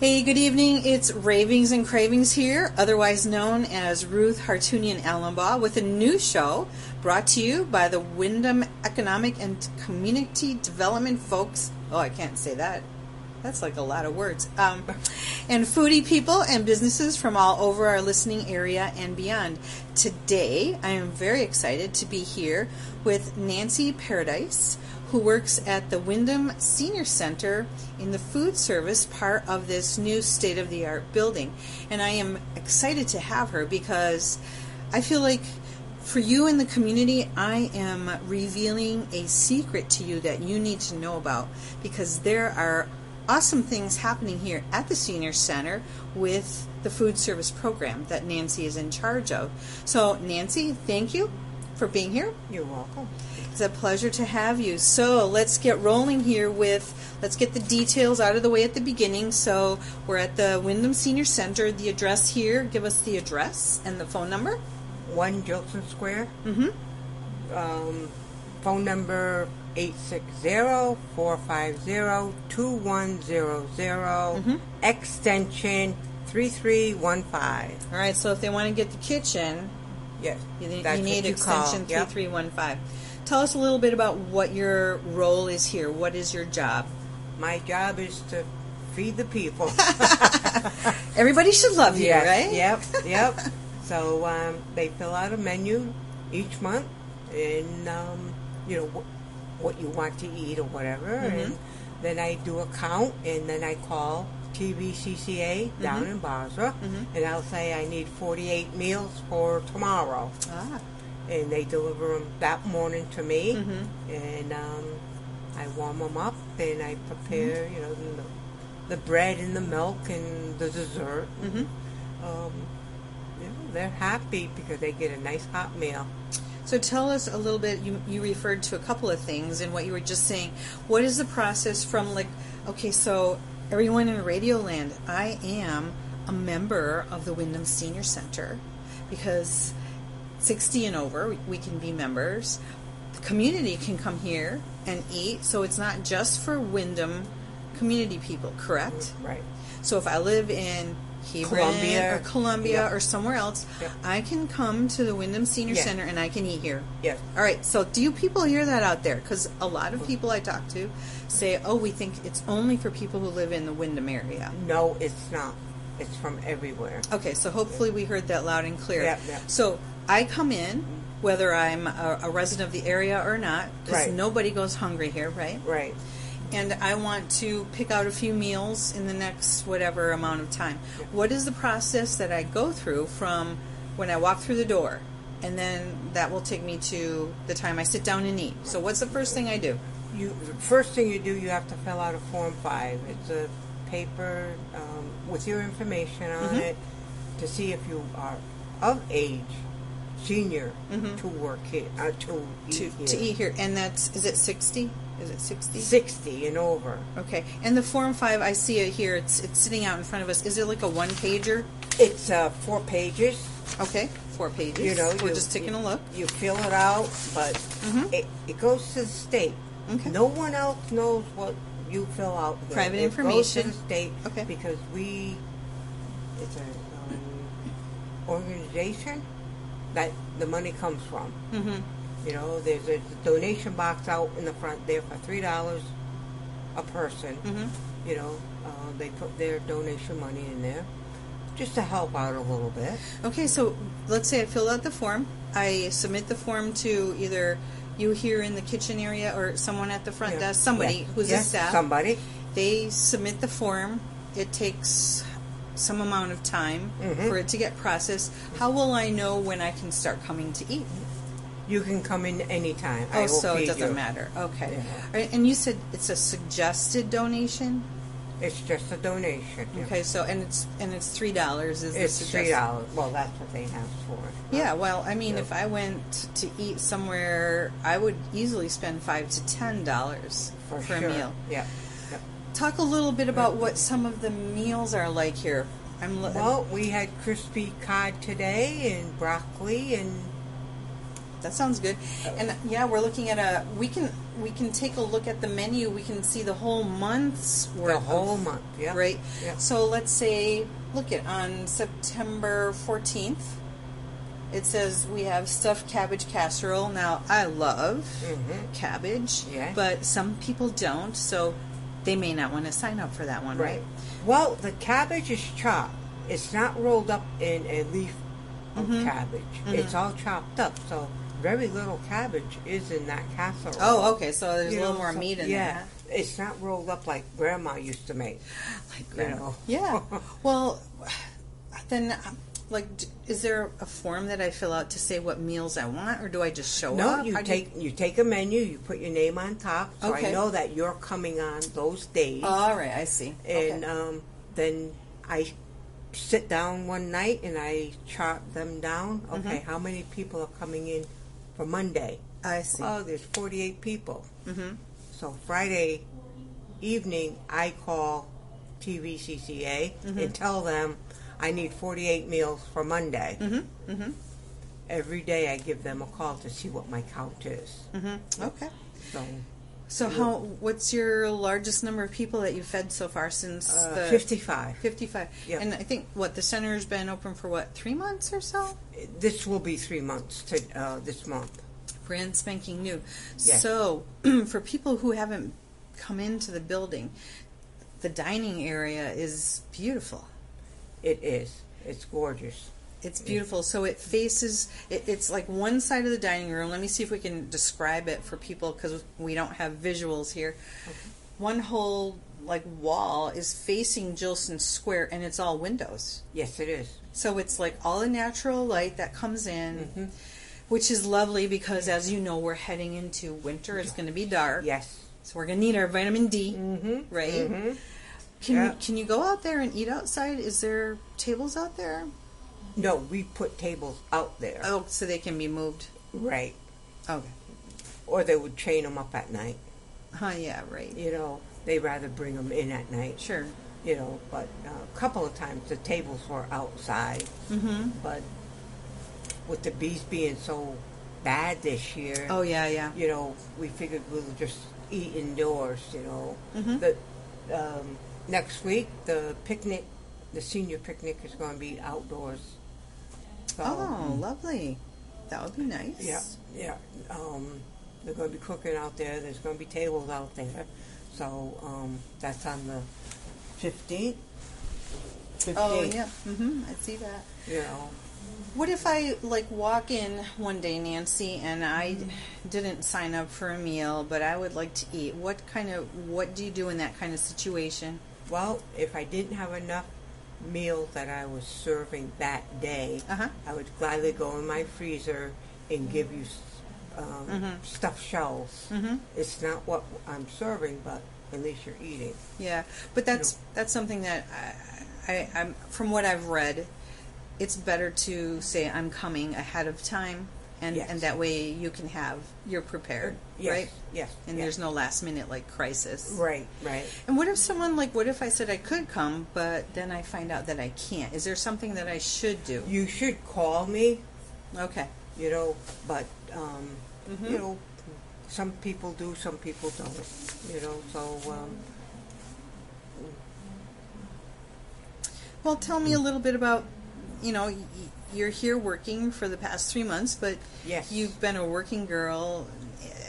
Hey, good evening. It's Ravings and Cravings here, otherwise known as Ruth Hartunian Alumbaugh, with a new show brought to you by the Windham Economic and Community Development folks. Oh, I can't say that. That's like a lot of words. Um, and foodie people and businesses from all over our listening area and beyond. Today, I am very excited to be here with Nancy Paradise who works at the Windham Senior Center in the food service part of this new state of the art building. And I am excited to have her because I feel like for you in the community, I am revealing a secret to you that you need to know about because there are awesome things happening here at the Senior Center with the food service program that Nancy is in charge of. So, Nancy, thank you for being here. You're welcome. It's a pleasure to have you. So let's get rolling here with, let's get the details out of the way at the beginning. So we're at the Windham Senior Center. The address here, give us the address and the phone number. 1 Jillson Square. Mm-hmm. Um, phone number 860-450-2100. Mm-hmm. Extension 3315. All right, so if they want to get the kitchen, Yes. you, you need what you call. extension Yep. 3315. Tell us a little bit about what your role is here. What is your job? My job is to feed the people. Everybody should love you, yes. right? Yep. Yep. so um, they fill out a menu each month, and um, you know wh- what you want to eat or whatever, Mm-hmm. and then I do a count, and then I call TVCCA down Mm-hmm. in Bozrah, and I'll say I need 48 meals for tomorrow, Ah, and they deliver them that morning to me, Mm-hmm. and um, I warm them up, and I prepare, Mm-hmm. you know, the, the bread and the milk and the dessert. Mhm. Um, you know, they're happy because they get a nice hot meal. So tell us a little bit. You, you referred to a couple of things in what you were just saying. What is the process from like? Okay, so everyone in Radio Land, I am a member of the Windham Senior Center because 60 and over we, we can be members. The community can come here and eat, so it's not just for Windham community people, correct? Right. So if I live in Hebron Columbia. or Columbia Yep. or somewhere else, Yep. I can come to the Windham Senior Yeah. Center and I can eat here. Yes. All right. So do you people hear that out there? Because a lot of mm. people I talk to say, "Oh, we think it's only for people who live in the Windham area." No, it's not. It's from everywhere. Okay. So hopefully we heard that loud and clear. Yep, yep. So I come in whether I'm a, a resident of the area or not, because Right. nobody goes hungry here, right? Right. and I want to pick out a few meals in the next whatever amount of time. What is the process that I go through from when I walk through the door? And then that will take me to the time I sit down and eat. So, what's the first thing I do? You first thing you do, you have to fill out a form five. It's a paper um, with your information on Mhm. it to see if you are of age, senior, Mhm. to work here, uh, to eat To, here. to eat here. And that's, is it 60? Is it 60? Sixty and over. Okay. And the Form 5, I see it here. It's, it's sitting out in front of us. Is it like a one pager? It's uh, four pages. Okay. Four pages. You know, we're you- just taking a look. You fill it out, but Mhm. it, it goes to the state. Okay. No one else knows what you fill out. there. Private it Goes information. to the state. Okay. Because we, it's a um, organization that the money comes from. Mm-hmm. You know, there's a donation box out in the front there for three dollars a person. Mm-hmm. You know, uh, they put their donation money in there just to help out a little bit. Okay, so let's say I fill out the form. I submit the form to either you here in the kitchen area or someone at the front Yeah. desk, somebody Yeah. who's Yeah, a staff. Somebody. They submit the form. It takes some amount of time Mhm. for it to get processed. How will I know when I can start coming to eat? You can come in anytime. I Oh, will so it doesn't you. matter. Okay. Yeah. Right, and you said it's a suggested donation. It's just a donation. yeah. Okay, so and it's and it's three dollars. Is the It's suggested- three dollars. Well, that's what they have for it. Yeah, well, I mean, Yeah. if I went to eat somewhere, I would easily spend five to ten dollars for, for, sure. a meal. Yeah. Talk a little bit about what some of the meals are like here. I'm lo- Well, we had crispy cod today and broccoli and that sounds good. And yeah, we're looking at a. We can we can take a look at the menu. We can see the whole month's worth. The whole of, month, yeah. Right. Yeah. So let's say, look at on September fourteenth. It says we have stuffed cabbage casserole. Now I love Mhm. cabbage, Yeah. but some people don't, so they may not want to sign up for that one, right? Right. Well, the cabbage is chopped. It's not rolled up in a leaf of Mm-hmm. cabbage. It's all chopped up. So very little cabbage is in that casserole. Oh, okay. So there's You a little know, more so- meat in yeah. there. It's not rolled up like Grandma used to make. Like You grandma. know. Yeah. well, then, like, d- is there a form that I fill out to say what meals I want, or do I just show No, up? you How do take you take a menu. You put your name on top, so Okay. I know that you're coming on those days. all right, I see. and okay. um, then I sit down one night and I chart them down. Mm-hmm. Okay, how many people are coming in for Monday? I see. Oh, there's 48 people. mm-hmm. So Friday evening, I call TVCCA Mm-hmm. and tell them I need 48 meals for Monday. Mm-hmm. Mm-hmm. Every day, I give them a call to see what my count is. Mm-hmm. Okay. So So, how? What's your largest number of people that you've fed so far since uh, the 55. 55? Yeah. And I think what the center's been open for what three months or so. This will be three months to uh, this month. brand spanking new. Yeah. So, for people who haven't come into the building, the dining area is beautiful. It is. It's gorgeous. It's beautiful. So it faces. It, it's like one side of the dining room. Let me see if we can describe it for people because we don't have visuals here. One whole like wall is facing Jillson Square, and it's all windows. Yes, it is. So it's like all the natural light that comes in, which is lovely because, as you know, we're heading into winter. It's going to be dark. Yes. So we're gonna need our vitamin D, Mm-hmm. right? Mm-hmm. Can Yeah. can you go out there and eat outside? Is there tables out there? No, we put tables out there. Oh, so they can be moved. Right. Okay. Or they would chain them up at night. Huh? Yeah. Right. You know, they'd rather bring them in at night. Sure. You know, but uh, a couple of times the tables were outside. Mm-hmm. But with the bees being so bad this year, Oh yeah, yeah. you know, we figured we'll just eat indoors. You know, Mhm. the um, next week the picnic, the senior picnic is going to be outdoors. So, Oh, lovely. That would be nice. Yeah, yeah. Um, they're going to be cooking out there. There's going to be tables out there. So um, that's on the 15th. 15th. Oh yeah. Mm-hmm. I see that. You know, What if I like walk in one day, Nancy, and I didn't sign up for a meal, but I would like to eat? What kind of what do you do in that kind of situation? Well, if I didn't have enough meals that I was serving that day, Uh huh. I would gladly go in my freezer and give you um, Mhm. stuffed shells. Mm-hmm. It's not what I'm serving, but at least you're eating. Yeah, but that's that's something that I, I, I'm from what I've read, it's better to say I'm coming ahead of time, and Yes. and that way you can have you're prepared, Yes, right? Yes. And yes. there's no last minute like crisis. Right, right. And what if someone like what if I said I could come, but then I find out that I can't? Is there something that I should do? You should call me Okay. you know, but um, Mhm. you know, some people do, some people don't, you know. So um, Well, tell me a little bit about, you know, you're here working for the past three months, but yes, you've been a working girl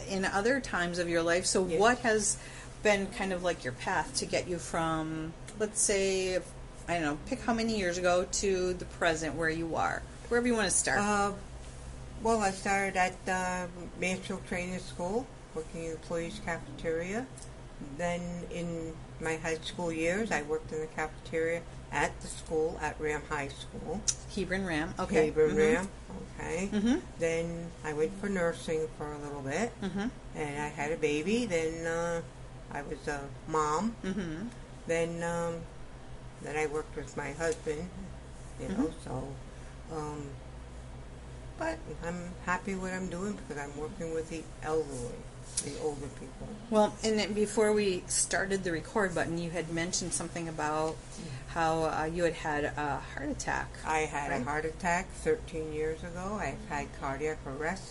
in other times of your life. So, Yes. what has been kind of like your path to get you from, let's say, I don't know, pick how many years ago to the present where you are, wherever you want to start. Uh, well, I started at uh, Mansfield Training School, working in the employees' cafeteria. Then, in my high school years, I worked in the cafeteria at the school at RHAM High School, Hebron RHAM. Okay. Haber Ram. Okay. Mm-hmm. Then I went for nursing for a little bit, Mm-hmm. and I had a baby. Then uh, I was a mom. Mm-hmm. Then, um, then I worked with my husband, you know. So, um, but I'm happy what I'm doing because I'm working with the elderly, the older people. Well, and then before we started the record button, you had mentioned something about how uh, you had had a heart attack. I had Right. a heart attack 13 years ago. I've had cardiac arrest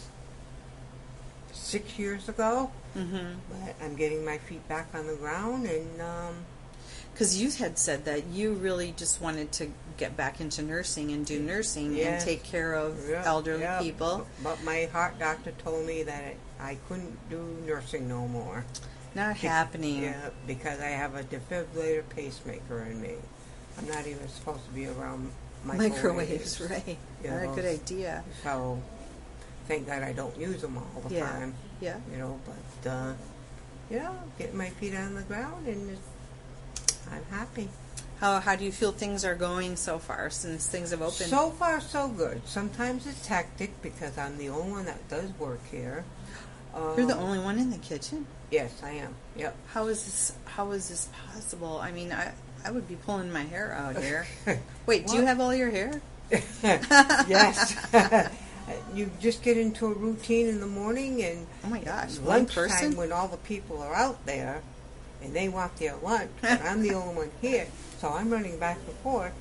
six years ago. Mm-hmm. But I'm getting my feet back on the ground, and um, Because you had said that you really just wanted to get back into nursing and do nursing Yes. and take care of yeah, elderly yeah. people. But my heart doctor told me that I couldn't do nursing no more. Not happening. Yeah, because I have a defibrillator pacemaker in me. I'm not even supposed to be around Microwaves, right? You Not a good idea. So, thank God I don't use them all the Yeah. time. Yeah. You know, but uh, you know, getting my feet on the ground and I'm happy. How how do you feel things are going so far since things have opened? So far, so good. Sometimes it's hectic because I'm the only one that does work here. Um, You're the only one in the kitchen. Yes, I am. Yep. How is this? How is this possible? I mean, I I would be pulling my hair out here. Wait, do you have all your hair? yes. you just get into a routine in the morning and Oh my gosh, one lunchtime person. when all the people are out there and they want their lunch, and I'm the only one here, so I'm running back and forth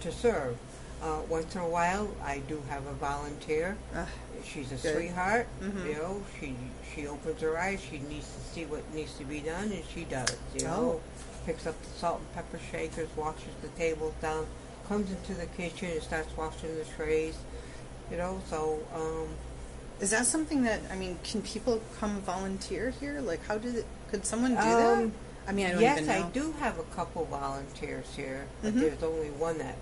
to serve. Uh, once in a while, I do have a volunteer. Ugh, She's a Good. sweetheart. Mhm. You know, she she opens her eyes. She needs to see what needs to be done, and she does. You know, picks up the salt and pepper shakers, washes the tables down, comes into the kitchen and starts washing the trays. You know, so um, is that something that I mean? Can people come volunteer here? Like, how did it? Could someone do Um, that? I mean, I don't yes, even know. I do have a couple volunteers here, but Mhm. there's only one that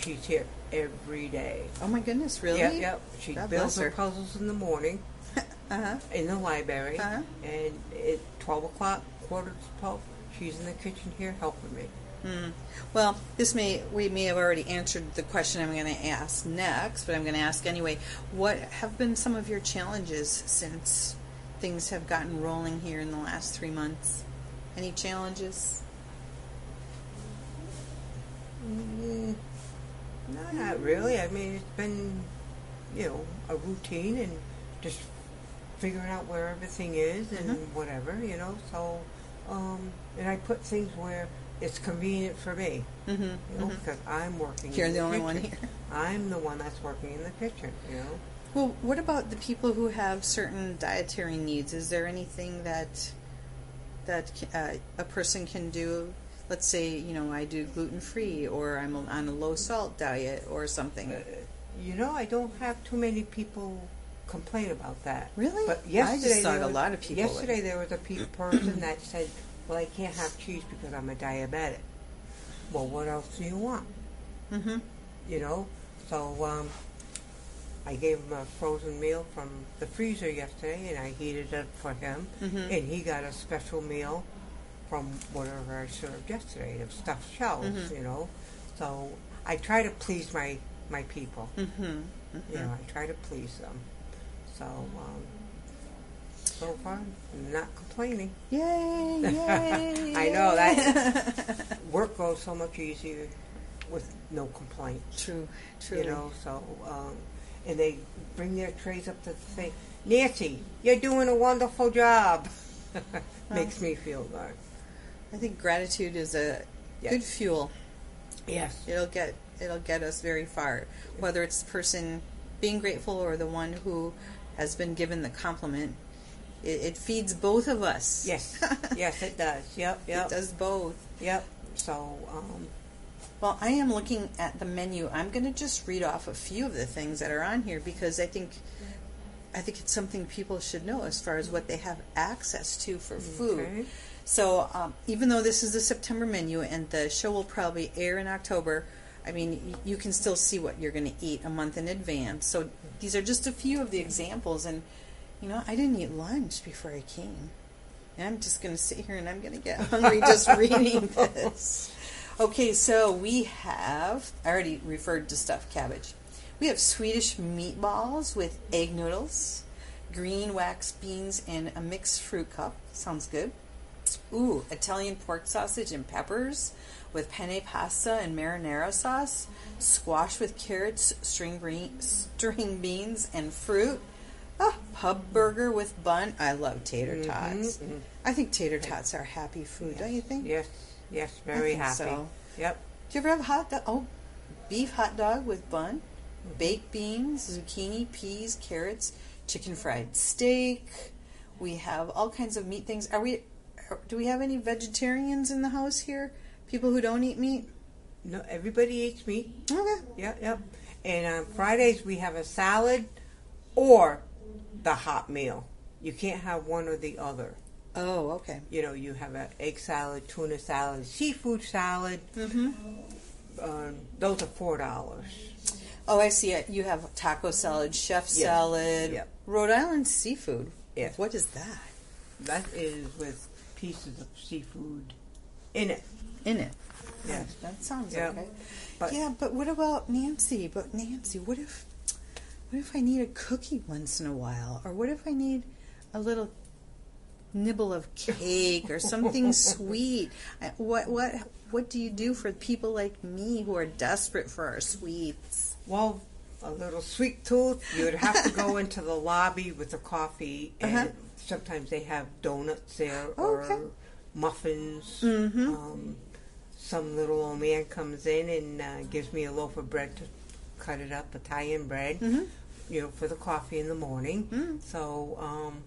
she's here every day. Oh my goodness, really? Yep, yep. She God builds her. her puzzles in the morning Uh huh. in the library, Uh-huh. and at twelve o'clock, quarter to twelve, she's in the kitchen here helping me. Hmm. Well, this may we may have already answered the question I'm going to ask next, but I'm going to ask anyway. What have been some of your challenges since things have gotten rolling here in the last three months? Any challenges? Mm, no, not really. I mean, it's been, you know, a routine and just figuring out where everything is and Mhm. whatever, you know. So, um, and I put things where it's convenient for me, Mm-hmm. you know, because I'm working. You're in the the only one here. I'm the one that's working in the kitchen, you know. Well, what about the people who have certain dietary needs? Is there anything that that uh, a person can do? Let's say, you know, I do gluten free, or I'm on a low salt diet, or something. Uh, you know, I don't have too many people complain about that. Really? But I yesterday, just thought there a was- lot of people. Yesterday, there was a pe- person that said, "Well, I can't have cheese because I'm a diabetic." Well, what else do you want? Mm-hmm. You know. So um, I gave him a frozen meal from the freezer yesterday, and I heated it up for him, Mhm. and he got a special meal from whatever I served yesterday, of stuffed shells. Mhm. You know. So I try to please my my people. Mm-hmm. You know, I try to please them. So, um, so far, I'm not complaining. Yay! Yay! I know, that- Work goes so much easier with no complaint. True. True. You know, so, um, and they bring their trays up to the thing. Nancy, you're doing a wonderful job. Makes me feel good. I think gratitude is a Yes. good fuel. Yes. It'll get it'll get us very far. Whether it's the person being grateful or the one who has been given the compliment, it, it feeds both of us. Yes. yes, it does. Yep, yep, It does both. yep. So, um, Well, I am looking at the menu. I'm going to just read off a few of the things that are on here because I think I think it's something people should know as far as what they have access to for food. Okay. So, um, even though this is the September menu and the show will probably air in October, I mean, y- you can still see what you're going to eat a month in advance. So, these are just a few of the examples. And, you know, I didn't eat lunch before I came. And I'm just going to sit here and I'm going to get hungry just reading this. Okay, so we have, I already referred to stuffed cabbage. We have Swedish meatballs with egg noodles, green wax beans, and a mixed fruit cup. Sounds good. Ooh, Italian pork sausage and peppers with penne pasta and marinara sauce, squash with carrots, string, green, string beans, and fruit. Ah, pub burger with bun. I love tater Mhm, tots. mhm. I think tater tots are happy food, don't you think? yes, yes, very happy. so. Yep. Do you ever have hot dog? Oh, beef hot dog with bun, baked beans, zucchini, peas, carrots, chicken fried steak. We have all kinds of meat things. Are we? Do we have any vegetarians in the house here? People who don't eat meat? No, everybody eats meat. Okay. Yep, yep. And on Fridays we have a salad or the hot meal. You can't have one or the other. Oh, okay. You know, you have an egg salad, tuna salad, seafood salad. Mm-hmm. Um, those are four dollars. Oh, I see it. You have taco salad, chef Yes. salad, Yep. Rhode Island seafood. Yes. What is that That is with pieces of seafood in it. in it? Yes. That sounds Yeah. okay. But yeah, but what about Nancy? But Nancy, what if what if I need a cookie once in a while? Or what if I need a little nibble of cake or something sweet? I- What what what do you do for people like me who are desperate for our sweets? well, a little sweet tooth. You'd have to go into the lobby with the coffee, and Uh-huh. Sometimes they have donuts there Oh, or okay. muffins. Mhm. Um, some little old man comes in and uh, gives me a loaf of bread to cut it up, Italian bread. Mhm. You know, for the coffee in the morning. Mm. So, um,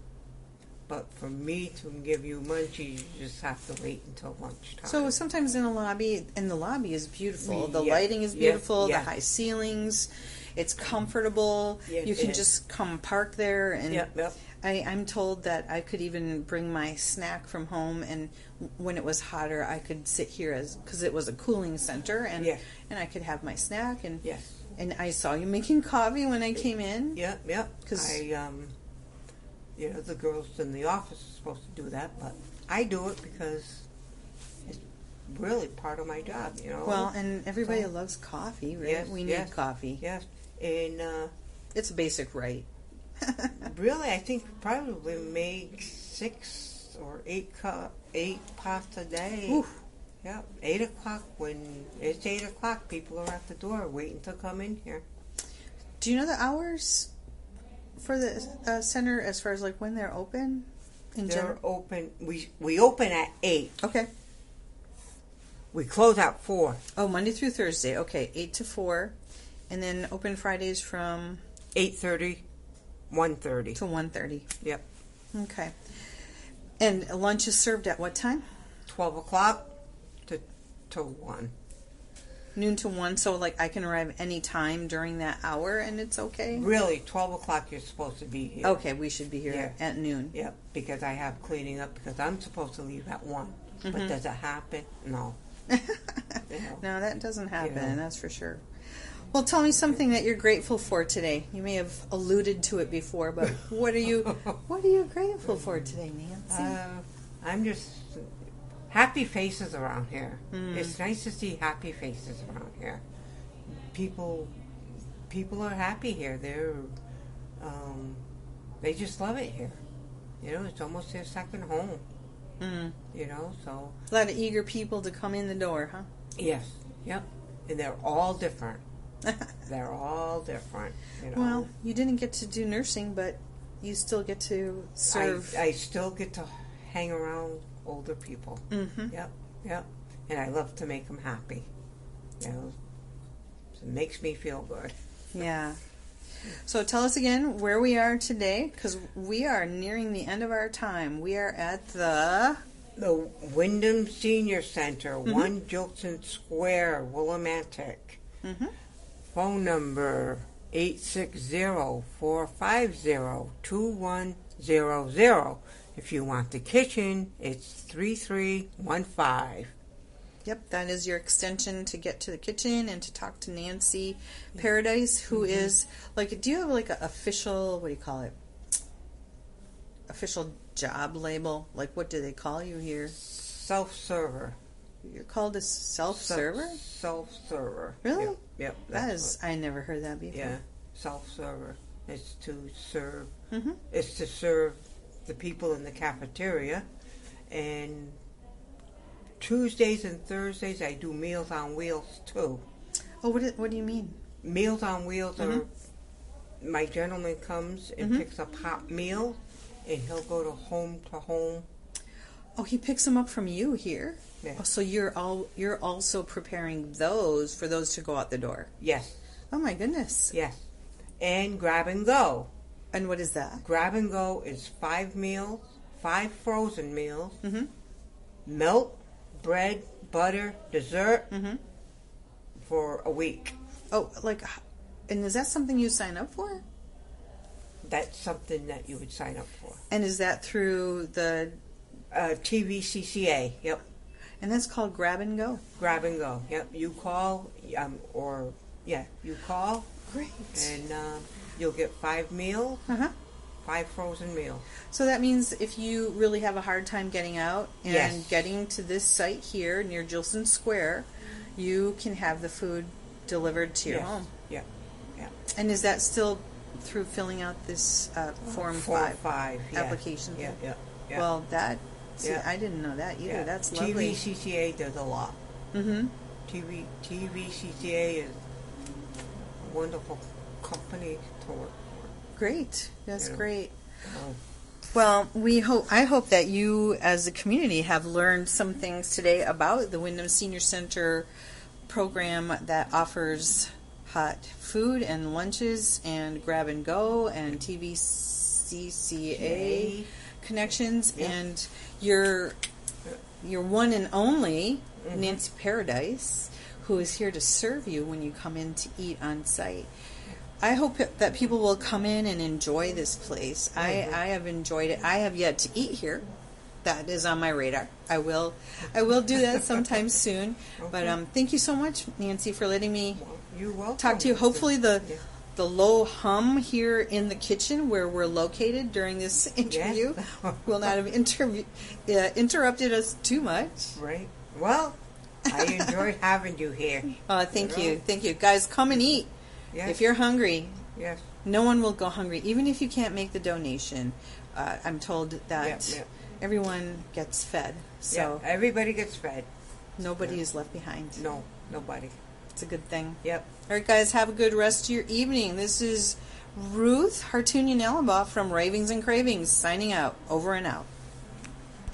but for me to give you munchies, you just have to wait until lunchtime. So sometimes in the lobby, and the lobby is beautiful. The Yeah. lighting is beautiful. Yeah. The high ceilings. It's comfortable. Yeah, you can just come park there, and Yep, yep. I, I'm told that I could even bring my snack from home, and when it was hotter, I could sit here as because it was a cooling center, and Yeah. and I could have my snack. And Yes. and I saw you making coffee when I came in. Yep, yep. 'Cause- I, um, you know, the girls in the office are supposed to do that, but I do it because it's really part of my job, you know. Well, and everybody loves coffee, right? Yes, we need yes. coffee. yes, and uh, It's a basic right. really, I think probably make six or eight cup, eight pots a day. Oof. Yeah, eight o'clock. When it's eight o'clock, people are at the door waiting to come in here. Do you know the hours for the uh, center as far as like when they're open in They're general? open. We we open at eight. Okay. We close at four. Oh, Monday through Thursday. Okay, eight to four, and then open Fridays from Eight thirty, one thirty. to one thirty. Yep. Okay. And lunch is served at what time? Twelve o'clock to to one. Noon to one. So like I can arrive any time during that hour, and it's okay. Really, twelve o'clock. You're supposed to be here. Okay, we should be here Yeah. at noon. Yep. Because I have cleaning up because I'm supposed to leave at one. Mm-hmm. But does it happen? No. You know. No, that doesn't happen. Yeah. That's for sure. Well, tell me something that you're grateful for today. You may have alluded to it before, but what are you what are you grateful for today, Nancy? Uh, I'm just happy faces around here. Mm. It's nice to see happy faces around here. People, people are happy here. They're, um, they just love it here. You know, it's almost their second home. Mm. You know, so A lot of eager people to come in the door, huh? yes, yep, and they're all different. They're all different. You know. well, you didn't get to do nursing, but you still get to serve. I, I still get to hang around older people. Mhm. Yep, yep. And I love to make them happy. You know, it makes me feel good. Yeah. So tell us again where we are today, because we are nearing the end of our time. We are at the. The Windham Senior Center, Mm-hmm. 1 Jillson Square, Willimantic. Mhm. Phone number 860-450-2100. If you want the kitchen, it's 3315. Yep, that is your extension to get to the kitchen and to talk to Nancy Paradise, who mm-hmm. is like. Do you have like an official? What do you call it? Official job label? Like, what do they call you here? Self-server. You're called a self-server. Self-server. Really? Yep. yep that's is, I never heard that before. yeah. Self-server. It's to serve. hmm It's to serve the people in the cafeteria, and Tuesdays and Thursdays I do Meals on Wheels too. Oh, what? do- What do you mean? Meals on Wheels are Mm-hmm. my gentleman comes and Mhm. picks up hot meal, and he'll go to home to home. Oh, he picks them up from you here. Yeah. Oh, so you're all you're also preparing those for those to go out the door. Yes, Oh my goodness. yes, and grab and go. And what is that? Grab and go is five meals, five frozen meals, Mm-hmm. milk, bread, butter, dessert Mm-hmm. for a week. Oh, like, and is that something you sign up for? That's something that you would sign up for. And is that through the? Uh, TVCCA, yep. And that's called Grab and Go. Grab and go, yep. You call, um, or yeah, you call, Great. and uh, you'll get five meal. Uh huh. five frozen meal. So that means if you really have a hard time getting out and Yes. getting to this site here near Jillson Square, you can have the food delivered to your Yes. home. Yeah, yeah. And is that still through filling out this uh, form five? five application Yeah, yeah, yeah. Well, that see, Yeah. I didn't know that either. yeah. That's lovely. TVCCA does a lot. Mm-hmm. TV TVCCA is a wonderful company to work for. Great. That's Yeah. great. Oh, Well, we hope I hope that you as a community have learned some things today about the Windham Senior Center program that offers hot food and lunches and grab and go and TVCCA connections Yeah. and your your one and only Mhm. Nancy Paradise who is here to serve you when you come in to eat on site. I hope that people will come in and enjoy this place. I, I have enjoyed it. I have yet to eat here. That is on my radar. I will I will do that sometime soon. But um, thank you so much, Nancy, for letting me you're welcome. talk to you. Hopefully the Yeah. The low hum here in the kitchen where we're located during this interview will not have uh, interrupted us too much. Right. Well, I enjoyed having you here. Uh, thank You know? thank you, guys. Come and eat Yes. if you're hungry. yes. No one will go hungry, even if you can't make the donation. Uh, I'm told that Yeah, yeah. everyone gets fed, so yeah. Everybody gets fed. nobody is left behind. No, nobody. It's a good thing. Yep. All right, guys, have a good rest of your evening. This is Ruth Hartunian Alumbaugh from Ravings and Cravings signing out. Over and out.